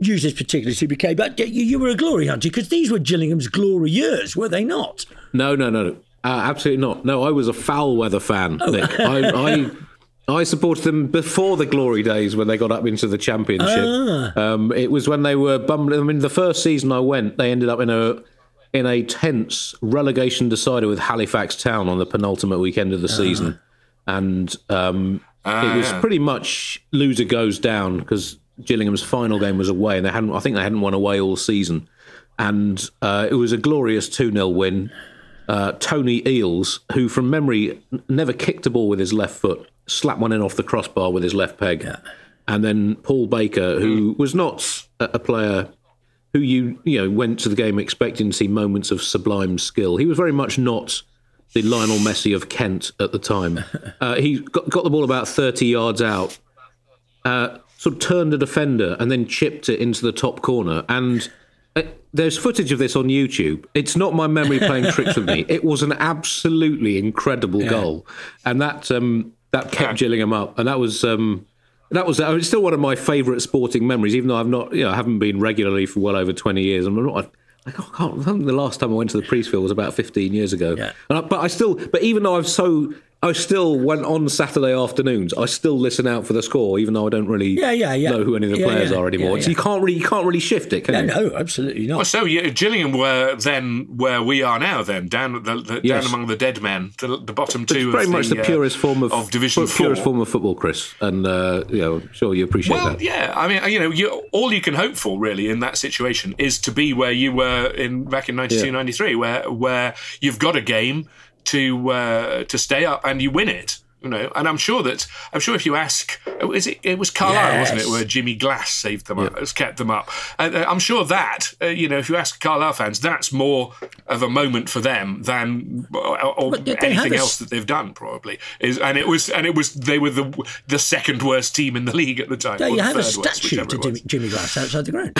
use this particular CBK, but you, you were a glory hunter because these were Gillingham's glory years, were they not? No, no, no, no. Uh, absolutely not. No, I was a foul weather fan, oh. Nick. I, I, I supported them before the glory days when they got up into the championship. Ah. Um, it was when they were bumbling. I mean, the first season I went, they ended up in a in a tense relegation decider with Halifax Town on the penultimate weekend of the ah. season, and um, ah, it was pretty much loser goes down because Gillingham's final game was away, and they hadn't. I think they hadn't won away all season, and uh, it was a glorious two 0 win uh, Tony Eeles, who from memory never kicked a ball with his left foot, slapped one in off the crossbar with his left peg. Yeah. And then Paul Baker, who was not a player who you you know went to the game expecting to see moments of sublime skill. He was very much not the Lionel Messi of Kent at the time. Uh, he got, got, the ball about 30 yards out, uh, sort of turned a defender and then chipped it into the top corner. And there's footage of this on YouTube. It's not my memory playing tricks with me. It was an absolutely incredible yeah. goal, and that um, that kept Gillingham up. And that was um, that was it's still one of my favourite sporting memories. Even though I've not, you know, I haven't been regularly for well over twenty years. I'm not. I can't. I think the last time I went to the Priestfield was about 15 years ago. Yeah. I, but I still. But even though I've so I still went on Saturday afternoons. I still listen out for the score, even though I don't really Yeah, yeah, yeah. know who any of the Yeah, players yeah, are anymore. yeah, So you can't really you can't really shift it, can No, you? no, absolutely not. Well, so yeah, Gillingham were then where we are now. Then down the, the Yes. down among the dead men, the, the bottom two. It's of very much the uh, purest form of, of Division pu- purest form of football, Chris. And uh, you know, sure you appreciate Well, that. yeah. I mean, you know, you, all you can hope for really in that situation is to be where you were in back in 92, Yeah. 93, where where you've got a game to uh, to stay up and you win it. You know, and I'm sure that I'm sure if you ask, oh, is it? It was Carlisle, wasn't it, where Jimmy Glass saved them up, has kept them up. And uh, I'm sure that uh, you know, if you ask Carlisle fans, that's more of a moment for them than or, or But they- they had anything else that they've done probably is. And it was and it was they were the the second worst team in the league at the time. Yeah, you have a third worst, statue whichever to. Jimmy, Jimmy Glass outside the ground,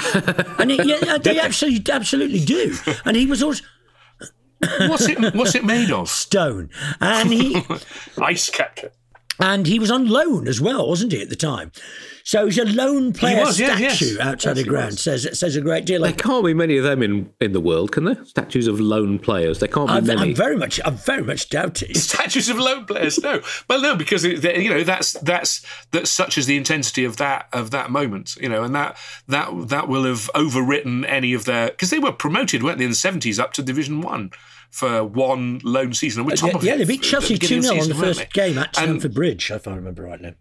and it, yeah, they absolutely, absolutely do. And he was also What's it? What's it made of? stone, and he Ice capture. and he was on loan as well, wasn't he at the time? So he's a lone player was, statue yes. outside Yes, the ground. was. Says says a great deal. There can't be many of them in, in the world, can there? Statues of lone players. There can't be I, many. I very much, I very much doubt it. Statues of lone players. No, well, no, because it, they- you know that's that's that's such as the intensity of that of that moment. You know, and that that that will have overwritten any of their because they were promoted, weren't they, in the seventies up to Division One for one lone season. And we're top Yeah, of yeah, they beat Chelsea beginning two of 0 on the first game at Stamford Bridge, if I remember rightly.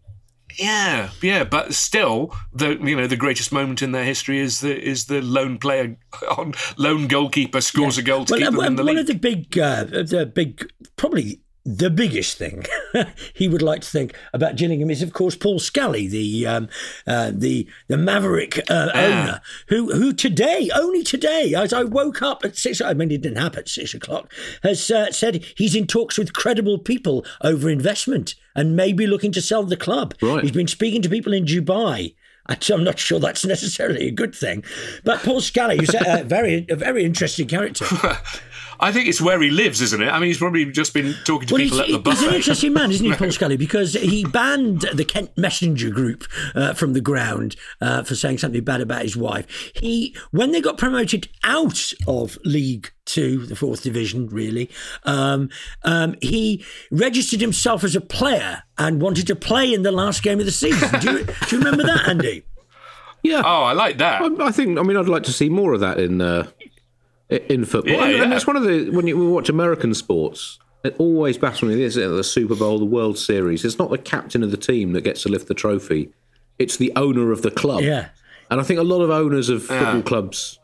Yeah, yeah, but still, the you know the greatest moment in their history is the is the lone player on lone goalkeeper scores a goal to Well, keep uh, them in the one league. of the big, uh, the big, probably the biggest thing he would like to think about Gillingham is, of course, Paul Scally, the um, uh, the the Maverick uh, owner, who who today, only today, as I woke up at six, I mean, it didn't happen at six o'clock, has uh, said he's in talks with credible people over investment and maybe looking to sell the club. Right. He's been speaking to people in Dubai. I'm not sure that's necessarily a good thing, but Paul Scally, who's a very, a very interesting character. I think it's where he lives, isn't it? I mean, he's probably just been talking to Well, people at the bus. he's an interesting man, isn't he, Paul Scally? Because he banned the Kent Messenger Group uh, from the ground uh, for saying something bad about his wife. He, when they got promoted out of League Two, the fourth division, really, um, um, he registered himself as a player and wanted to play in the last game of the season. Do you, do you remember that, Andy? yeah. Oh, I like that. I, I think. I mean, I'd like to see more of that in uh, in football. Yeah, and, and it's one of the when you watch American sports. It always baffles me. This the Super Bowl, the World Series. It's not the captain of the team that gets to lift the trophy. It's the owner of the club. Yeah. And I think a lot of owners of football clubs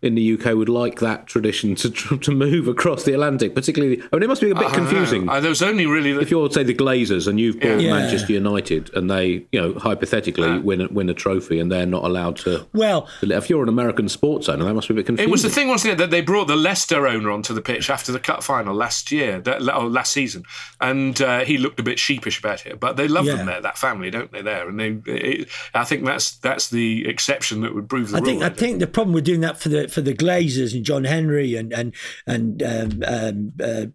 in the UK would like that tradition to to move across the Atlantic, particularly. I mean, it must be a bit confusing. Uh, there was only really if you're say the Glazers and you've bought Yeah. Manchester United and they, you know, hypothetically win a, win a trophy and they're not allowed to. Well, If you're an American sports owner, that must be a bit confusing. It was the thing, wasn't it, that they brought the Leicester owner onto the pitch after the cup final last year, that, or last season, and uh, he looked a bit sheepish about it. But they love Yeah. them there, that family, don't they? There, and they, it, I think that's that's the exception that would prove the I rule. think I think the problem with doing that for the for the Glazers and John Henry and and and um, um, uh,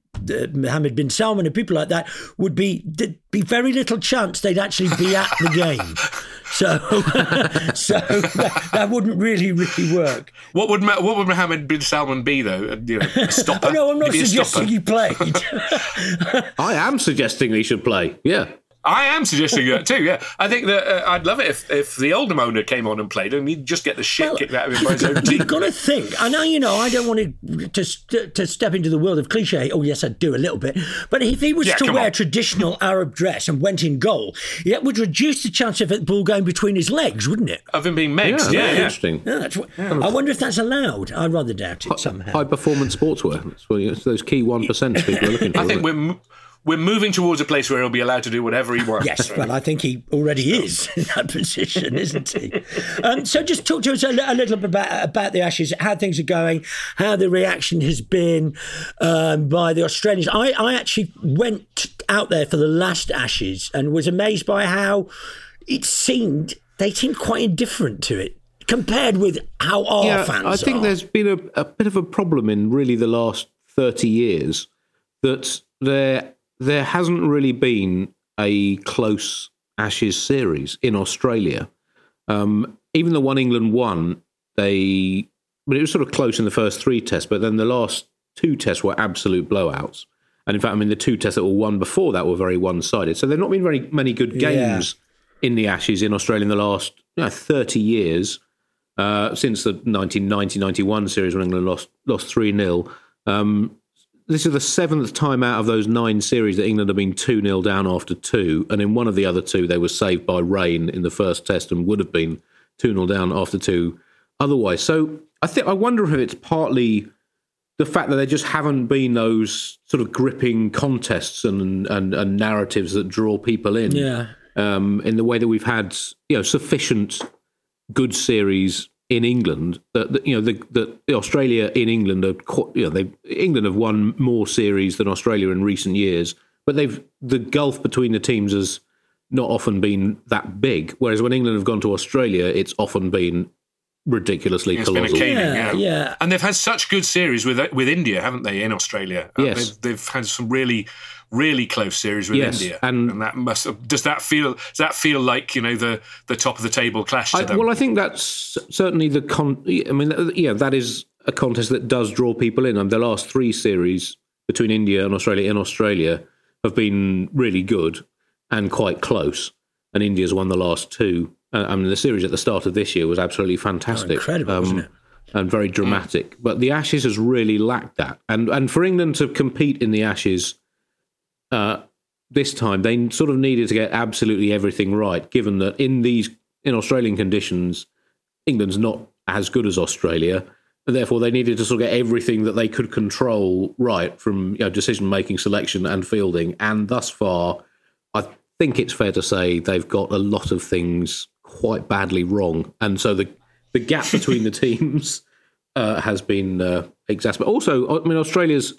Mohammed bin Salman and people like that would be there'd be very little chance they'd actually be at the game. So so that, that wouldn't really really work. What would Ma- what would Mohammed bin Salman be though? You know, stopper. Oh, no, I'm not suggesting he played. I am suggesting he should play. Yeah. I am suggesting that too. Yeah, I think that uh, I'd love it if, if the Oldham owner came on and played, and he'd just get the shit Well, kicked out of him by his own team. You've got to think. I know, you know, I don't want to to, to step into the world of cliche. Oh, yes, I do a little bit. But if he was Yeah, to wear on. traditional Arab dress and went in goal, it would reduce the chance of the ball going between his legs, wouldn't it? Of him being Yeah, Yeah, yeah. interesting. Yeah, that's what, I wonder if that's allowed. I rather doubt it somehow. High performance sportswear. That's what, it's those key 1% people are looking for. I think it? we're m- we're moving towards a place where he'll be allowed to do whatever he wants. Yes, well, I think he already is in that position, isn't he? Um, so, just talk to us a, a little bit about, about the Ashes, how things are going, how the reaction has been um, by the Australians. I, I actually went out there for the last Ashes and was amazed by how it seemed they seemed quite indifferent to it compared with how our fans I think are. there's been a, a bit of a problem in really the last 30 years that there there hasn't really been a close Ashes series in Australia. Um, even the one England won, they but it was sort of close in the first three tests, but then the last two tests were absolute blowouts. And in fact, I mean, the two tests that were won before that were very one sided. So there have not been very many good games yeah. in the Ashes in Australia in the last you know, 30 years. Uh, since the 1990 91 series when England lost lost 3 0. Um, this is the seventh time out of those nine series that England have been 2 0 down after two. And in one of the other two, they were saved by rain in the first test and would have been 2 0 down after two otherwise. So I think I wonder if it's partly the fact that there just haven't been those sort of gripping contests and and, and narratives that draw people in. Yeah. Um, in the way that we've had, you know, sufficient good series in England that, that you know that Australia in England are you know they England have won more series than Australia in recent years, but they've the gulf between the teams has not often been that big. Whereas when England have gone to Australia, it's often been ridiculously it's colossal. Been a caning, yeah, yeah, yeah, And they've had such good series with with India, haven't they? In Australia, uh, yes, they've, they've, had some really really close series with yes, India, and, and, that must does that feel does that feel like you know the the top of the table clash to I, them? Well, I think that's certainly the con. I mean, yeah, that is a contest that does draw people in. I mean, the last three series between India and Australia in Australia have been really good and quite close, and India's won the last two. Uh, I mean, the series at the start of this year was absolutely fantastic, oh, incredible, um, wasn't it? And very dramatic. But the Ashes has really lacked that, and and for England to compete in the Ashes. Uh, this time they sort of needed to get absolutely everything right, given that in these in Australian conditions, England's not as good as Australia. And therefore, they needed to sort of get everything that they could control right from you know, decision making, selection, and fielding. And thus far, I think it's fair to say they've got a lot of things quite badly wrong. And so the the gap between the teams uh, has been uh, exacerbated. Also, I mean, Australia's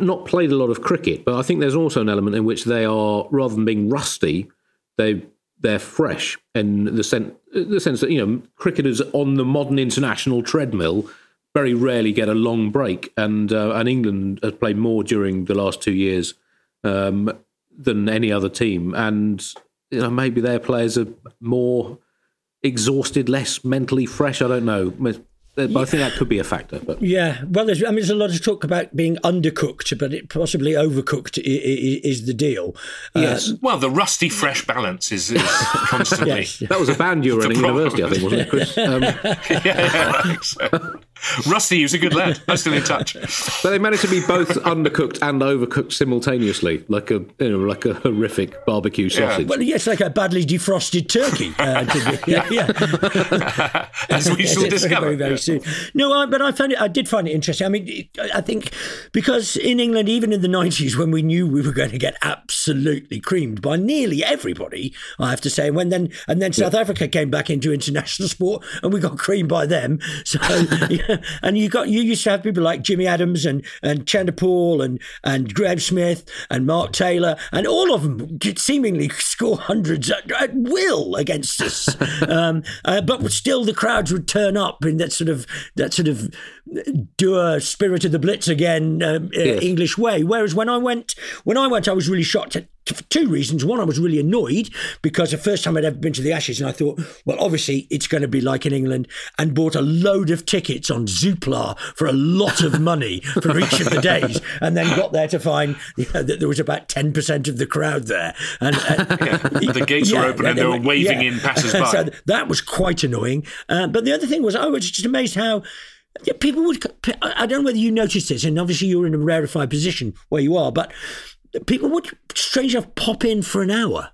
not played a lot of cricket, but I think there's also an element in which they are, rather than being rusty, they they're fresh in the sense the sense that you know cricketers on the modern international treadmill very rarely get a long break, and uh, and England has played more during the last two years um, than any other team, and you know maybe their players are more exhausted, less mentally fresh. I don't know. But I think that could be a factor. But yeah, well, there's, I mean, there's a lot of talk about being undercooked, but it possibly overcooked is, is the deal. Uh, yes. Uh, well, the rusty fresh balance is, is constantly. yes. That was a band you were in university, I think, wasn't it, Chris? Um, yeah, yeah so. Rusty, he was a good lad. I'm still in touch. But they managed to be both undercooked and overcooked simultaneously, like a you know, like a horrific barbecue sausage. Yeah. Well, yes, like a badly defrosted turkey. Uh, yeah, yeah. As we shall discover. Very, very, soon. No, I, but I found it. I did find it interesting. I mean, I think because in England, even in the '90s, when we knew we were going to get absolutely creamed by nearly everybody, I have to say, when then and then South Africa came back into international sport, and we got creamed by them. So. and you got you used to have people like Jimmy Adams and and Chanderpaul and and Graeme Smith and Mark Taylor and all of them seemingly score hundreds at, at will against us. um, uh, but still, the crowds would turn up in that sort of that sort of doer spirit of the blitz again um, uh. English way. Whereas when I went when I went, I was really shocked at for two reasons. One, I was really annoyed because the first time I'd ever been to the Ashes, and I thought, well, obviously it's going to be like in England, and bought a load of tickets on Zoopla for a lot of money for each of the days, and then got there to find you know, that there was about ten percent of the crowd there, and uh, yeah, the gates yeah, were open and they were waving in passers-by. so that was quite annoying. Uh, but the other thing was, I was just amazed how. People would. I don't know whether you noticed this, and obviously you're in a rarefied position where you are, but people would strange enough pop in for an hour.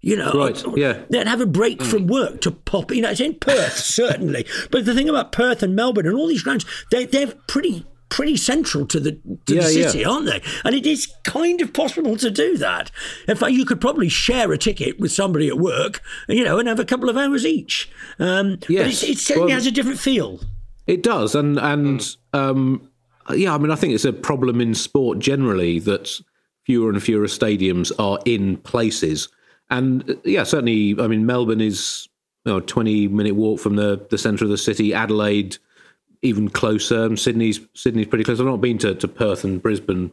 You know, right? Yeah, they'd have a break mm. from work to pop. You know, it's in Perth certainly, but the thing about Perth and Melbourne and all these grounds, they they're pretty pretty central to the to yeah, the city, yeah. aren't they? And it is kind of possible to do that. In fact, you could probably share a ticket with somebody at work, you know, and have a couple of hours each. Um, yes, but it, it certainly well, has a different feel. It does, and and mm. um, yeah, I mean, I think it's a problem in sport generally that fewer and fewer stadiums are in places. And yeah, certainly, I mean, Melbourne is you know, a 20 minute walk from the, the centre of the city. Adelaide, even closer. Sydney's Sydney's pretty close. I've not been to, to Perth and Brisbane.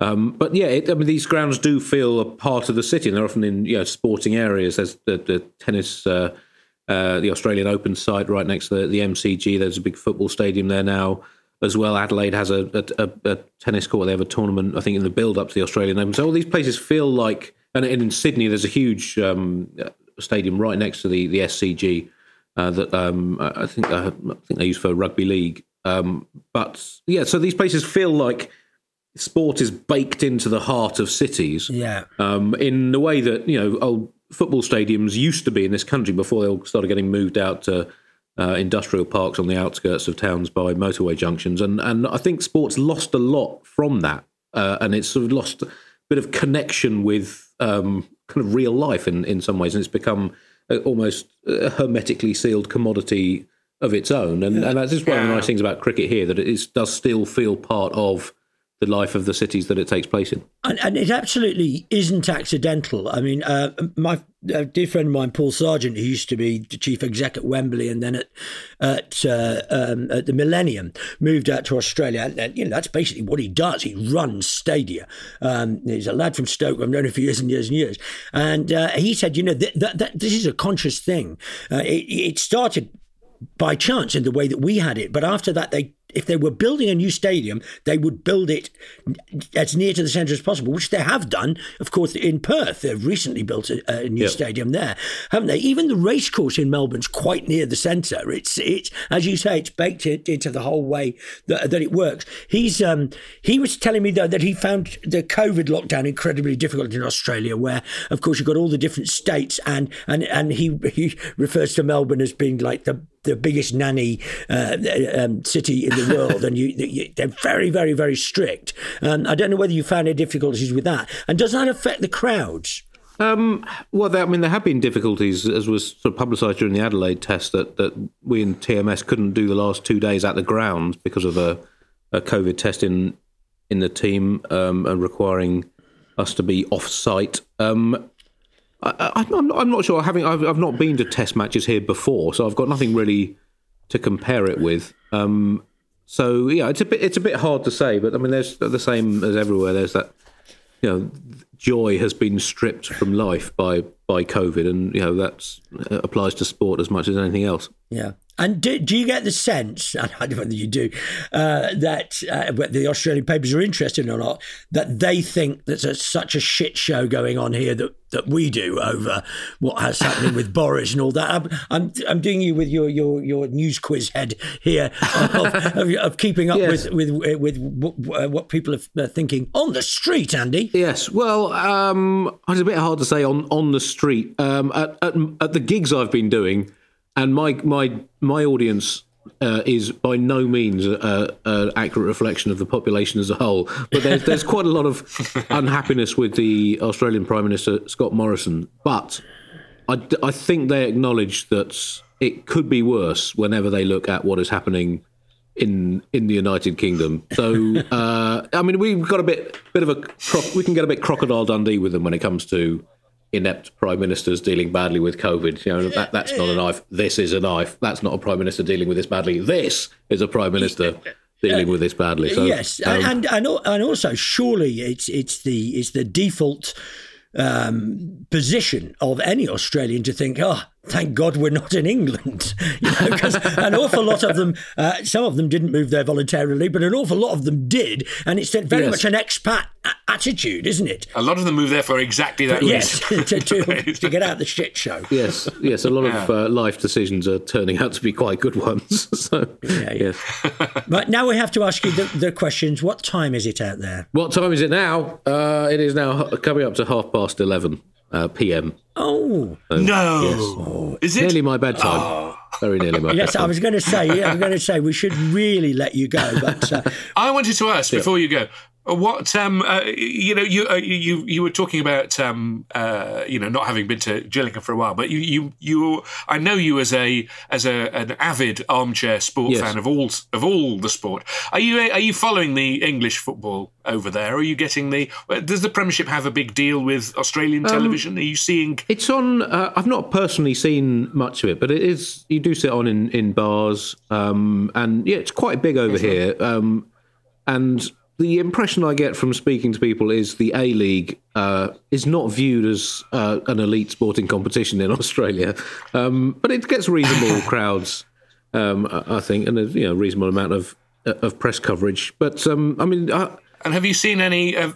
Um, but yeah, it, I mean, these grounds do feel a part of the city, and they're often in you know, sporting areas. There's the, the tennis, uh, uh, the Australian Open site right next to the, the MCG. There's a big football stadium there now. As well. Adelaide has a, a, a, tennis court. They have a tournament, I think, in the build up to the Australian Open. So all these places feel like, and in Sydney, there's a huge um, stadium right next to the the SCG uh, that um, I think uh, I think they use for rugby league. Um, but yeah, so these places feel like sport is baked into the heart of cities. Yeah. Um, in the way that you know old football stadiums used to be in this country before they all started getting moved out to uh, industrial parks on the outskirts of towns by motorway junctions, and and I think sports lost a lot from that, uh, and it's sort of lost a bit of connection with um, kind of real life in in some ways, and it's become almost a hermetically sealed commodity of its own, and, yeah. and that's just one of the nice things about cricket here that it is, does still feel part of the life of the cities that it takes place in. And, and it absolutely isn't accidental. I mean, uh, my dear friend of mine, Paul Sargent, who used to be the chief exec at Wembley and then at at, uh, um, at the Millennium, moved out to Australia. And, and, you know, that's basically what he does. He runs stadia. Um, he's a lad from Stoke. I've known him for years and years and years. And uh, he said, you know, th- th- th- this is a conscious thing. Uh, it, it started by chance in the way that we had it. But after that, they if they were building a new stadium, they would build it as near to the centre as possible, which they have done. Of course, in Perth, they've recently built a, a new stadium there, haven't they? Even the racecourse in Melbourne's quite near the centre. It's it's as you say, it's baked into the whole way that, that it works. He's um, he was telling me though that he found the COVID lockdown incredibly difficult in Australia, where of course you've got all the different states, and and and he he refers to Melbourne as being like the the biggest nanny uh, um, city in the world, and you, you, they're very, very, very strict. Um, I don't know whether you found any difficulties with that, and does that affect the crowds? Um, well, there, I mean, there have been difficulties, as was sort of publicised during the Adelaide test, that, that we in TMS couldn't do the last two days at the ground because of a, a COVID test in in the team um, and requiring us to be off site. Um, I, am not, sure. Having I've, I've not been to test matches here before, so I've got nothing really to compare it with. Um, so yeah, it's a bit it's a bit hard to say, but I mean, there's the same as everywhere. There's that you know joy has been stripped from life by by COVID, and you know that applies to sport as much as anything else. Yeah. And do, do you get the sense, and I don't know whether you do, uh, that uh, the Australian papers are interested or not, that they think there's a, such a shit show going on here that, that we do over what has happening with Boris and all that? I'm, I'm, I'm, doing you with your, your, your news quiz head here of, of, of keeping up yes. with, with, with what people are thinking on the street, Andy. Yes. Well, um, it's a bit hard to say on, on the street. Um, at, at, at the gigs I've been doing, and my my my audience uh, is by no means an accurate reflection of the population as a whole. But there's, there's quite a lot of unhappiness with the Australian Prime Minister Scott Morrison. But I, I think they acknowledge that it could be worse whenever they look at what is happening in in the United Kingdom. So uh, I mean, we've got a bit bit of a we can get a bit crocodile Dundee with them when it comes to inept prime ministers dealing badly with COVID. You know, that, that's not a knife. This is a knife. That's not a prime minister dealing with this badly. This is a prime minister dealing with this badly. So, yes, um, and, and and also surely it's it's the it's the default um, position of any Australian to think, oh, thank God we're not in England. You know, because an awful lot of them, uh, some of them didn't move there voluntarily, but an awful lot of them did, and it's very yes. much an expat attitude, isn't it? A lot of them move there for exactly that reason. yes, to, to, to, get out the shit show. Yes, yes, a lot yeah. of uh, life decisions are turning out to be quite good ones. so, yeah, yes. but now we have to ask you the, the, questions. What time is it out there? What time is it now? Uh, it is now coming up to half past eleven uh, p.m. Oh so, no! Yes. Oh, is it nearly my bedtime? Oh. Very nearly my yes, bedtime. I was going to say. Yeah, I was going to say we should really let you go, but uh, I wanted to ask before you go. What um uh, you know you uh, you you were talking about um uh you know not having been to Gillingham for a while, but you you you I know you as a as a an avid armchair sport yes. fan of all of all the sport. Are you are you following the English football over there? Are you getting the does the Premiership have a big deal with Australian um, television? Are you seeing? It's on. Uh, I've not personally seen much of it, but it is you do sit on in in bars, um, and yeah, it's quite big over here, um, and the impression I get from speaking to people is the A League uh, is not viewed as uh, an elite sporting competition in Australia, um, but it gets reasonable crowds, um, I think, and a you know, reasonable amount of of press coverage. But um, I mean, I, and have you seen any? Uh,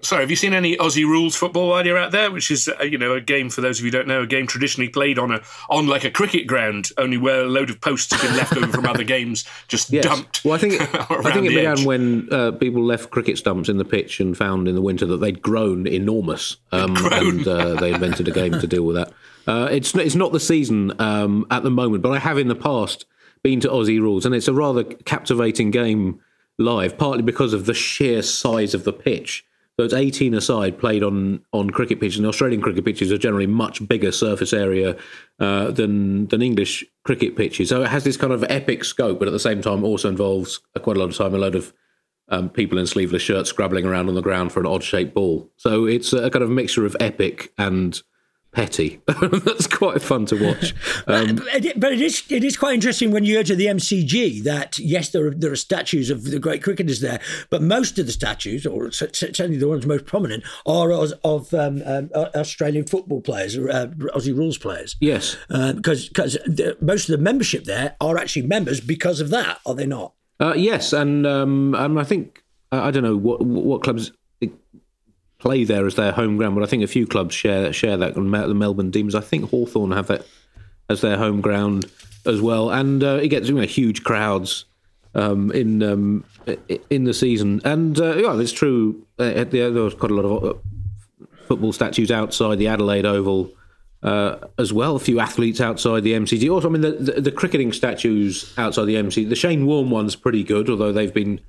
sorry, have you seen any Aussie rules football while you're out there? Which is, uh, you know, a game for those of you who don't know, a game traditionally played on a on like a cricket ground, only where a load of posts have been left over from other games, just yes. dumped. Well, I think it, I think it began edge. when uh, people left cricket stumps in the pitch and found in the winter that they'd grown enormous, um, grown. and uh, they invented a game to deal with that. Uh, it's it's not the season um, at the moment, but I have in the past been to Aussie rules, and it's a rather captivating game live, partly because of the sheer size of the pitch. So it's 18 aside played on, on cricket pitches. And Australian cricket pitches are generally much bigger surface area uh, than than English cricket pitches. So it has this kind of epic scope, but at the same time also involves quite a lot of time a load of um, people in sleeveless shirts scrabbling around on the ground for an odd shaped ball. So it's a kind of mixture of epic and petty. That's quite fun to watch. Um, but it is it is quite interesting when you go to the MCG that yes, there are there are statues of the great cricketers there, but most of the statues, or certainly the ones most prominent, are of, of um, um, Australian football players, uh, Aussie rules players. Yes, because uh, because most of the membership there are actually members because of that, are they not? Uh, yes, and um, I think I don't know what what clubs play there as their home ground, but I think a few clubs share share that. The Melbourne Demons, I think Hawthorn have that as their home ground as well, and uh, it gets you know huge crowds um, in um, in the season. And uh, yeah, it's true. Uh, there was quite a lot of uh, football statues outside the Adelaide Oval. Uh, as well, a few athletes outside the MCG. Also, I mean, the, the, the cricketing statues outside the MCG. The Shane Warne one's pretty good, although they've been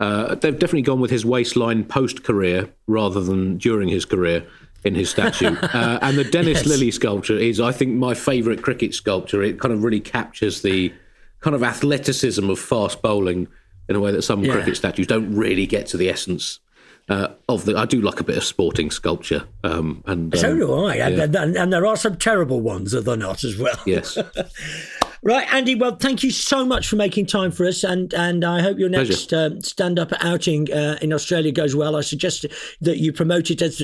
uh, they've definitely gone with his waistline post career rather than during his career in his statue. uh, and the Dennis yes. Lillee sculpture is, I think, my favourite cricket sculpture. It kind of really captures the kind of athleticism of fast bowling in a way that some yeah. cricket statues don't really get to the essence. Uh, of the, I do like a bit of sporting sculpture, um, and so um, do I. Yeah. And, and, and, there are some terrible ones, are there not, as well? Yes. Right, Andy. Well, thank you so much for making time for us, and and I hope your next uh, stand-up outing uh, in Australia goes well. I suggest that you promote it as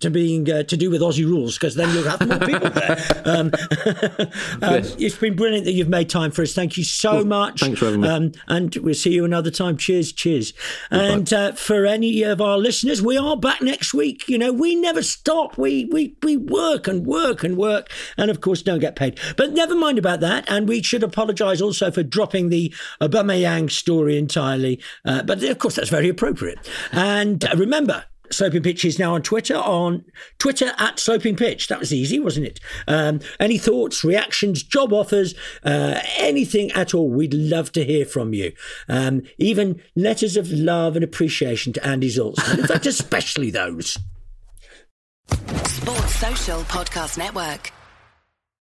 to being uh, to do with Aussie rules, because then you'll have more people there. Um, um. It's been brilliant that you've made time for us. Thank you so well, much. Thanks for having me. Um, and we'll see you another time. Cheers, cheers. And uh, for any of our listeners, we are back next week. You know, we never stop. We we we work and work and work, and of course don't get paid. But never mind about that. And we should apologise also for dropping the Aubameyang story entirely. Uh, but of course, that's very appropriate. And uh, remember, Sloping Pitch is now on Twitter, on Twitter at Sloping Pitch. That was easy, wasn't it? Um, any thoughts, reactions, job offers, uh, anything at all, we'd love to hear from you. Um, even letters of love and appreciation to Andy Zaltzman. In fact, especially those. Sports Social Podcast Network.